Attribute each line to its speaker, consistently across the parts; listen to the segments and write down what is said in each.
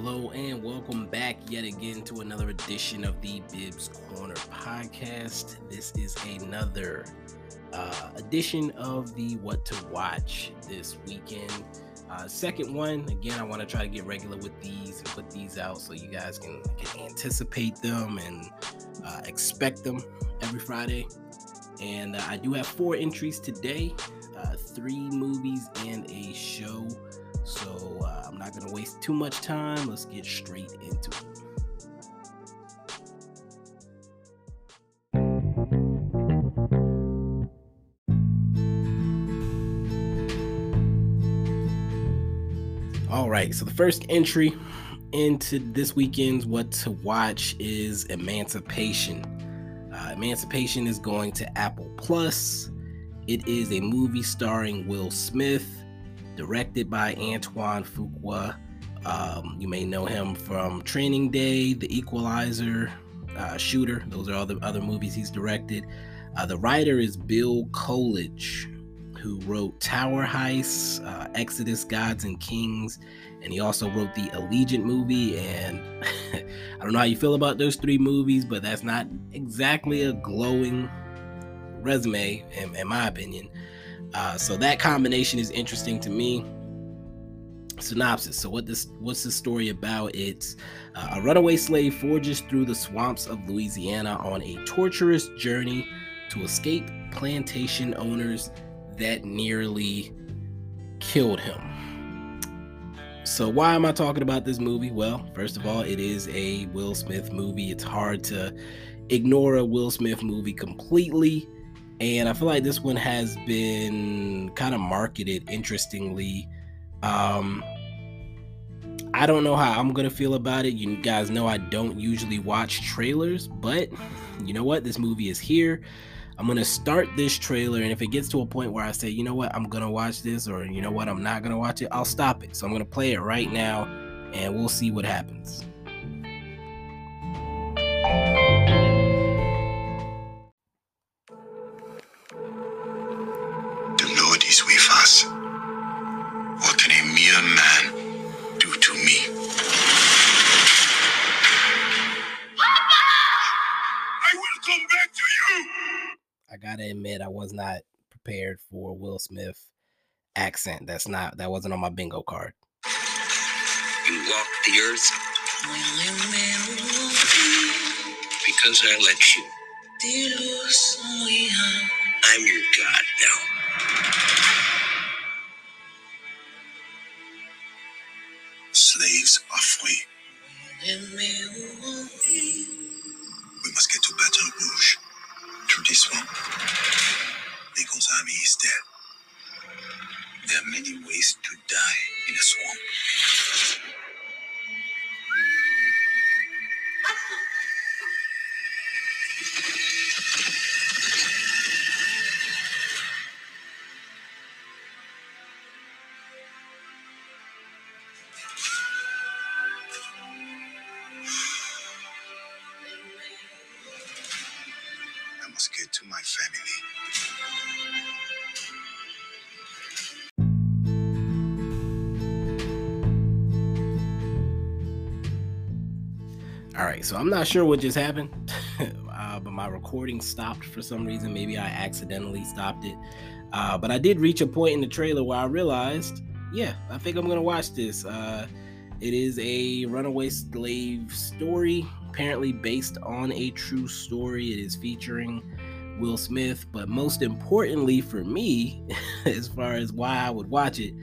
Speaker 1: Hello and welcome back yet again to another edition of the Bibs Corner podcast. This is another uh, edition of the What to Watch this weekend. Uh, second one. Again, I want to try to get regular with these and put these out so you guys can, can anticipate them and uh, expect them every Friday. And uh, I do have four entries today uh, three movies and a show. So uh, I'm not going to waste too much time. Let's get straight into it. All right, so the first entry into this weekend's What to Watch is Emancipation. Uh, Emancipation is going to Apple Plus. It is a movie starring Will Smith, directed by Antoine Fuqua. Um, you may know him from Training Day, The Equalizer, uh, Shooter. Those are all the other movies he's directed. Uh, the writer is Bill Collage, who wrote Tower Heist, uh, Exodus, Gods and Kings, and he also wrote the Allegiant movie. And I don't know how you feel about those three movies, but that's not exactly a glowing resume, in, in my opinion. Uh, so that combination is interesting to me. Synopsis. So what this what's the story about? It's uh, a runaway slave forges through the swamps of Louisiana on a torturous journey to escape plantation owners that nearly killed him. So why am I talking about this movie? Well, first of all, it is a Will Smith movie. It's hard to ignore a Will Smith movie completely and I feel like this one has been kind of marketed interestingly. Um, I don't know how I'm gonna feel about it. You guys know I don't usually watch trailers, but you know what? This movie is here. I'm gonna start this trailer, and if it gets to a point where I say, you know what, I'm gonna watch this, or you know what, I'm not gonna watch it, I'll stop it. So I'm gonna play it right now, and we'll see what happens. I was not prepared for Will Smith accent. That's not that wasn't on my bingo card.
Speaker 2: You walk the earth because I let you. I'm your God now.
Speaker 1: All right, so I'm not sure what just happened, uh, but my recording stopped for some reason. Maybe I accidentally stopped it. Uh, but I did reach a point in the trailer where I realized, yeah, I think I'm gonna watch this. Uh, it is a runaway slave story, apparently based on a true story. It is featuring Will Smith, but most importantly for me, as far as why I would watch it,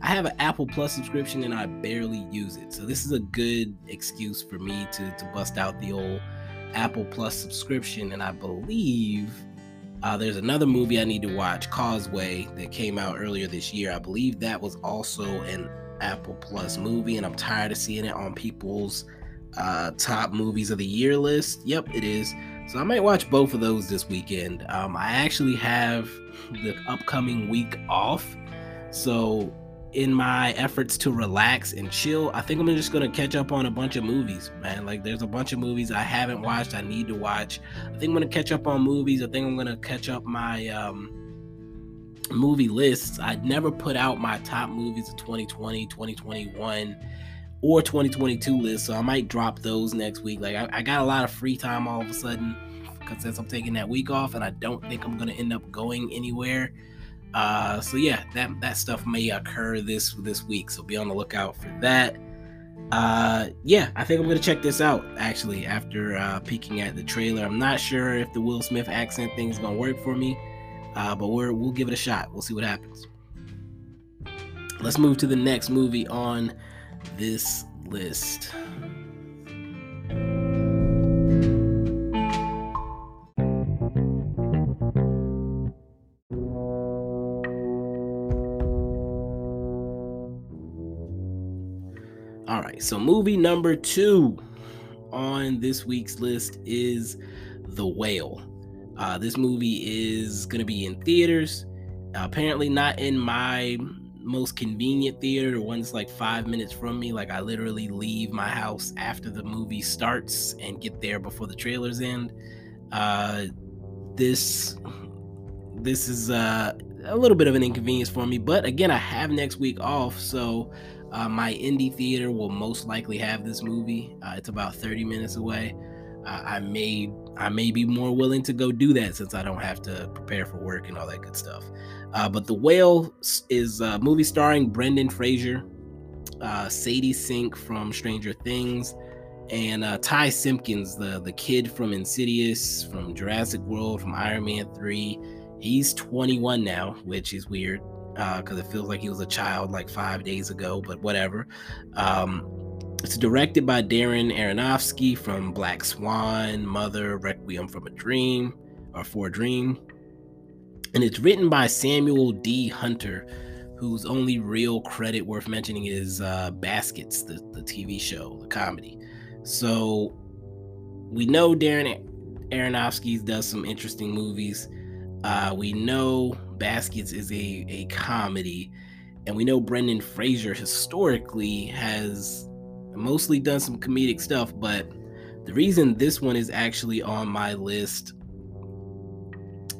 Speaker 1: I have an Apple Plus subscription and I barely use it. So this is a good excuse for me to to bust out the old Apple Plus subscription. And I believe uh, there's another movie I need to watch, Causeway, that came out earlier this year. I believe that was also an Apple Plus movie, and I'm tired of seeing it on people's uh, top movies of the year list. Yep, it is. So I might watch both of those this weekend. Um, I actually have the upcoming week off. So in my efforts to relax and chill, I think I'm just gonna catch up on a bunch of movies, man. Like there's a bunch of movies I haven't watched, I need to watch. I think I'm gonna catch up on movies. I think I'm gonna catch up my um movie lists. I never put out my top movies of 2020, 2021 or 2022 list. So I might drop those next week. Like I, I got a lot of free time all of a sudden because since I'm taking that week off, and I don't think I'm gonna end up going anywhere. Uh, so yeah, that that stuff may occur this this week. So be on the lookout for that. Uh, yeah, I think I'm gonna check this out actually after uh, peeking at the trailer. I'm not sure if the Will Smith accent thing is gonna work for me, uh, but we're we'll give it a shot. We'll see what happens. Let's move to the next movie on this list. All right, so movie number two on this week's list is The Whale. Uh, this movie is going to be in theaters. Uh, apparently, not in my most convenient theater, the one that's like five minutes from me. Like, I literally leave my house after the movie starts and get there before the trailers end. Uh, this this is uh, a little bit of an inconvenience for me, but again, I have next week off, so uh, my indie theater will most likely have this movie. Uh, it's about 30 minutes away. Uh, I may I may be more willing to go do that since I don't have to prepare for work and all that good stuff. Uh, but The Whale is a movie starring Brendan Fraser, uh, Sadie Sink from Stranger Things, and uh, Ty Simpkins, the the kid from Insidious, from Jurassic World, from Iron Man 3. He's 21 now, which is weird because uh, it feels like he was a child like five days ago, but whatever. Um, it's directed by Darren Aronofsky from Black Swan, Mother, Requiem from a Dream, or For a Dream. And it's written by Samuel D. Hunter, whose only real credit worth mentioning is uh, Baskets, the, the TV show, the comedy. So we know Darren Aronofsky does some interesting movies. Uh, we know Baskets is a, a comedy, and we know Brendan Fraser historically has mostly done some comedic stuff, but the reason this one is actually on my list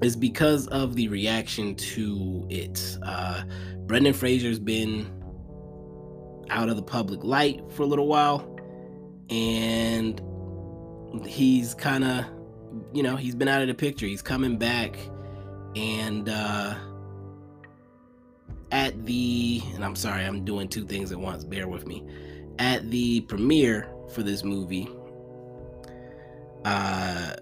Speaker 1: is because of the reaction to it. Uh, Brendan Fraser's been out of the public light for a little while, and he's kind of, you know, he's been out of the picture. He's coming back and uh, at the and I'm sorry, I'm doing two things at once. Bear with me. At the premiere for this movie, uh,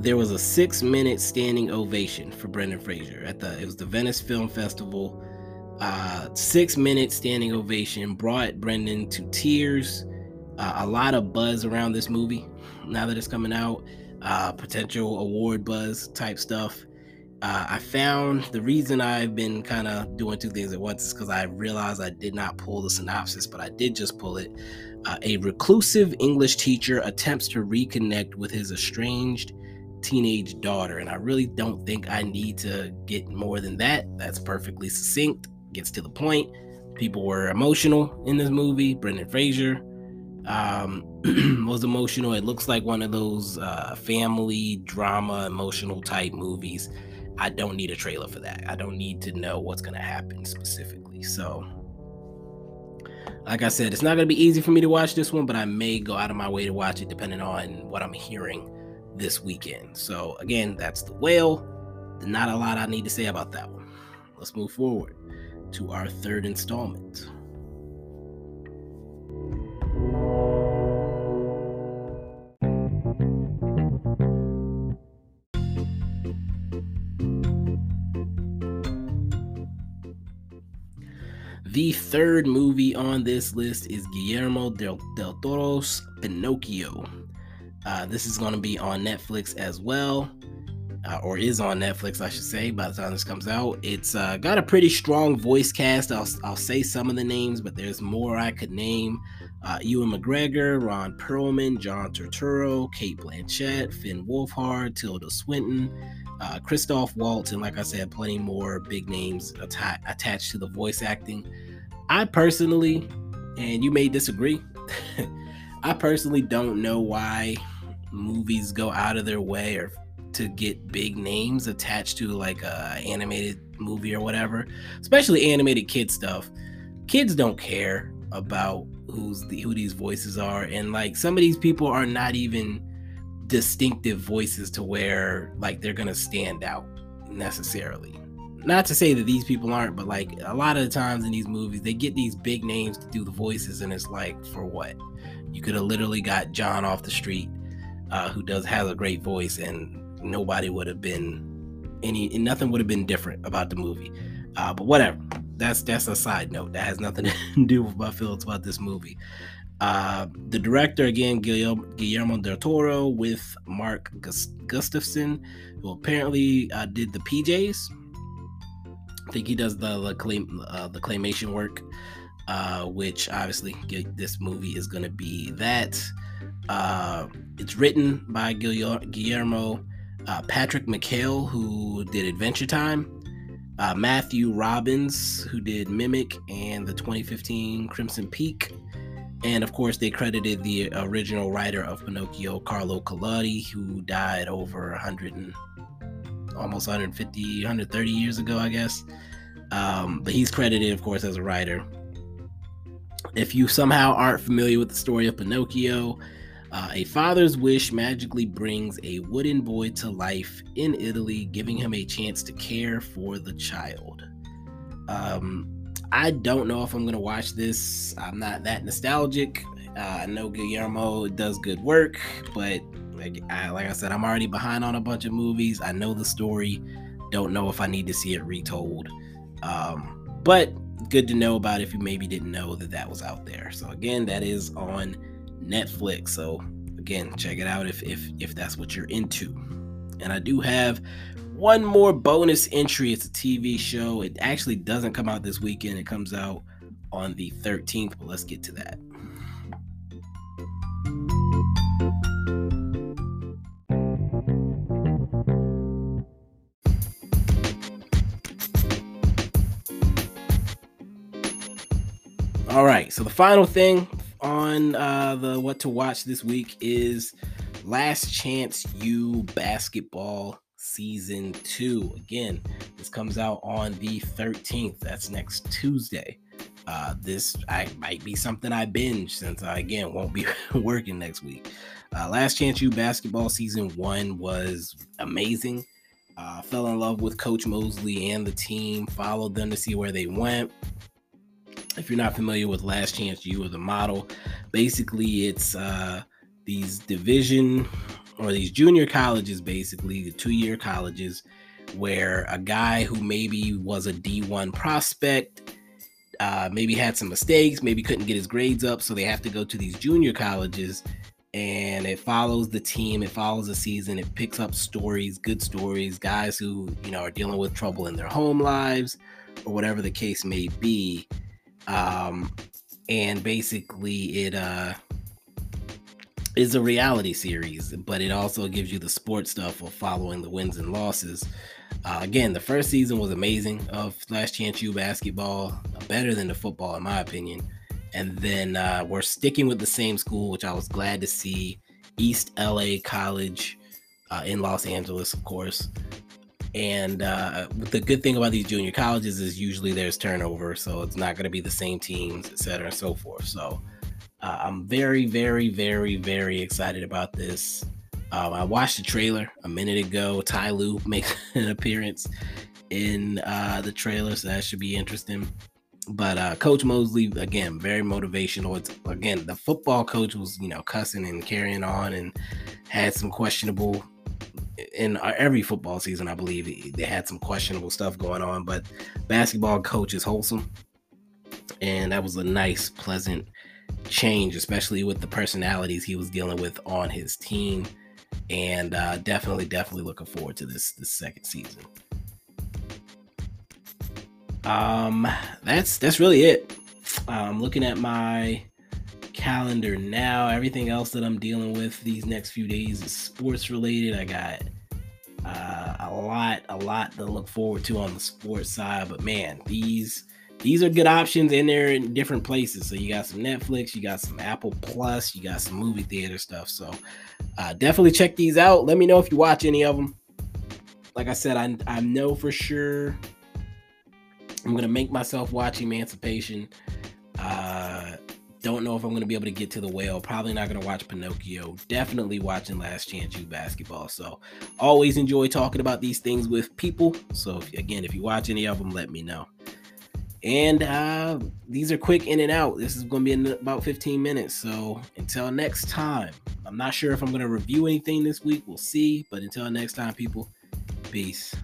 Speaker 1: there was a six-minute standing ovation for Brendan Fraser at the it was the Venice Film Festival. Uh, six-minute standing ovation brought Brendan to tears. Uh, a lot of buzz around this movie now that it's coming out. Uh, potential award buzz type stuff uh, I found the reason I've been kind of doing two things at once is because I realized I did not pull the synopsis, but I did just pull it. Uh, a reclusive English teacher attempts to reconnect with his estranged teenage daughter. And I really don't think I need to get more than that. That's perfectly succinct, gets to the point. People were emotional in this movie. Brendan Fraser um, was emotional. It looks like one of those uh, family drama, emotional type movies I don't need a trailer for that. I don't need to know what's going to happen specifically. So, like I said, it's not going to be easy for me to watch this one, but I may go out of my way to watch it depending on what I'm hearing this weekend. So, again, that's The Whale. Not a lot I need to say about that one. Let's move forward to our third installment. The third movie on this list is Guillermo del, del Toro's Pinocchio. Uh, this is going to be on Netflix as well, uh, or is on Netflix, I should say, by the time this comes out. It's uh, got a pretty strong voice cast. I'll, I'll say some of the names, but there's more I could name. Uh, Ewan McGregor, Ron Perlman, John Turturro, Cate Blanchett, Finn Wolfhard, Tilda Swinton, uh, Christoph Waltz, and like I said, plenty more big names att- attached to the voice acting. I personally, and you may disagree, I personally don't know why movies go out of their way or to get big names attached to like a animated movie or whatever, especially animated kid stuff. Kids don't care about who's the, who these voices are, and like some of these people are not even distinctive voices to where like they're gonna stand out necessarily. Not to say that these people aren't, but like a lot of the times in these movies, they get these big names to do the voices, and it's like for what? You could have literally got John off the street, uh, who does has a great voice, and nobody would have been any, nothing would have been different about the movie. Uh, but whatever. That's that's a side note. That has nothing to do with my feelings about this movie. Uh, the director again, Guillermo, del Toro, with Mark Gustafson, who apparently uh, did the PJs. I think he does the the, uh, the claymation work, uh, which obviously this movie is going to be that. Uh, it's written by Guillermo uh, Patrick McHale, who did Adventure Time, uh, Matthew Robbins, who did Mimic and the 2015 Crimson Peak. And of course, they credited the original writer of Pinocchio, Carlo Collodi, who died over 100 and almost 150, 130 years ago, I guess. Um, but he's credited, of course, as a writer. If you somehow aren't familiar with the story of Pinocchio, uh, a father's wish magically brings a wooden boy to life in Italy, giving him a chance to care for the child. Um, I don't know if I'm going to watch this. I'm not that nostalgic. Uh, I know Guillermo does good work, but like I, like I said, I'm already behind on a bunch of movies. I know the story. Don't know if I need to see it retold. Um, but good to know about if you maybe didn't know that that was out there. So again, that is on Netflix. So again, check it out if if if that's what you're into. And I do have one more bonus entry. It's a TV show. It actually doesn't come out this weekend. It comes out on the 13th, but let's get to that. All right, so the final thing on uh, the what to watch this week is Last Chance U basketball season two. Again, this comes out on the 13th. That's next Tuesday. Uh, this I might be something I binge since I again won't be working next week. Uh, Last Chance U basketball season one was amazing. Uh, fell in love with Coach Mosley and the team. Followed them to see where they went if you're not familiar with Last Chance U or the model, basically it's uh, these division or these junior colleges, basically the two year colleges, where a guy who maybe was a D1 prospect, uh, maybe had some mistakes, maybe couldn't get his grades up, so they have to go to these junior colleges. And it follows the team, it follows the season, it picks up stories, good stories, guys who, you know, are dealing with trouble in their home lives or whatever the case may be um, and basically it uh, is a reality series, but it also gives you the sports stuff of following the wins and losses. Uh, again, the first season was amazing of Last Chance U basketball, better than the football in my opinion. And then uh, we're sticking with the same school, which I was glad to see. East LA College uh, in Los Angeles, of course. And uh, the good thing about these junior colleges is usually there's turnover, so it's not going to be the same teams, et cetera, and so forth. So uh, I'm very, very, very, very excited about this. Um, I watched the trailer a minute ago. Ty Lue makes an appearance in uh, the trailer, so that should be interesting. But uh, Coach Mosley, again, very motivational. It's again the football coach was, you know, cussing and carrying on and had some questionable in every football season, I believe they had some questionable stuff going on, but basketball coach is wholesome. And that was a nice, pleasant change, especially with the personalities he was dealing with on his team. And uh, definitely, definitely looking forward to this this second season. Um, that's that's really it. I'm looking at my calendar now. Everything else that I'm dealing with these next few days is sports related. I got uh, a lot, a lot to look forward to on the sports side. But man, these these are good options and they're in different places. So you got some Netflix, you got some Apple Plus, you got some movie theater stuff. So uh, definitely check these out. Let me know if you watch any of them. Like I said, I I know for sure I'm gonna make myself watch Emancipation. Don't know if I'm going to be able to get to the whale. Probably not going to watch Pinocchio. Definitely watching Last Chance U basketball. So always enjoy talking about these things with people. So again, if you watch any of them, let me know. And uh, these are quick in and out. This is going to be in about 15 minutes. So until next time, I'm not sure if I'm going to review anything this week. We'll see. But until next time, people, peace.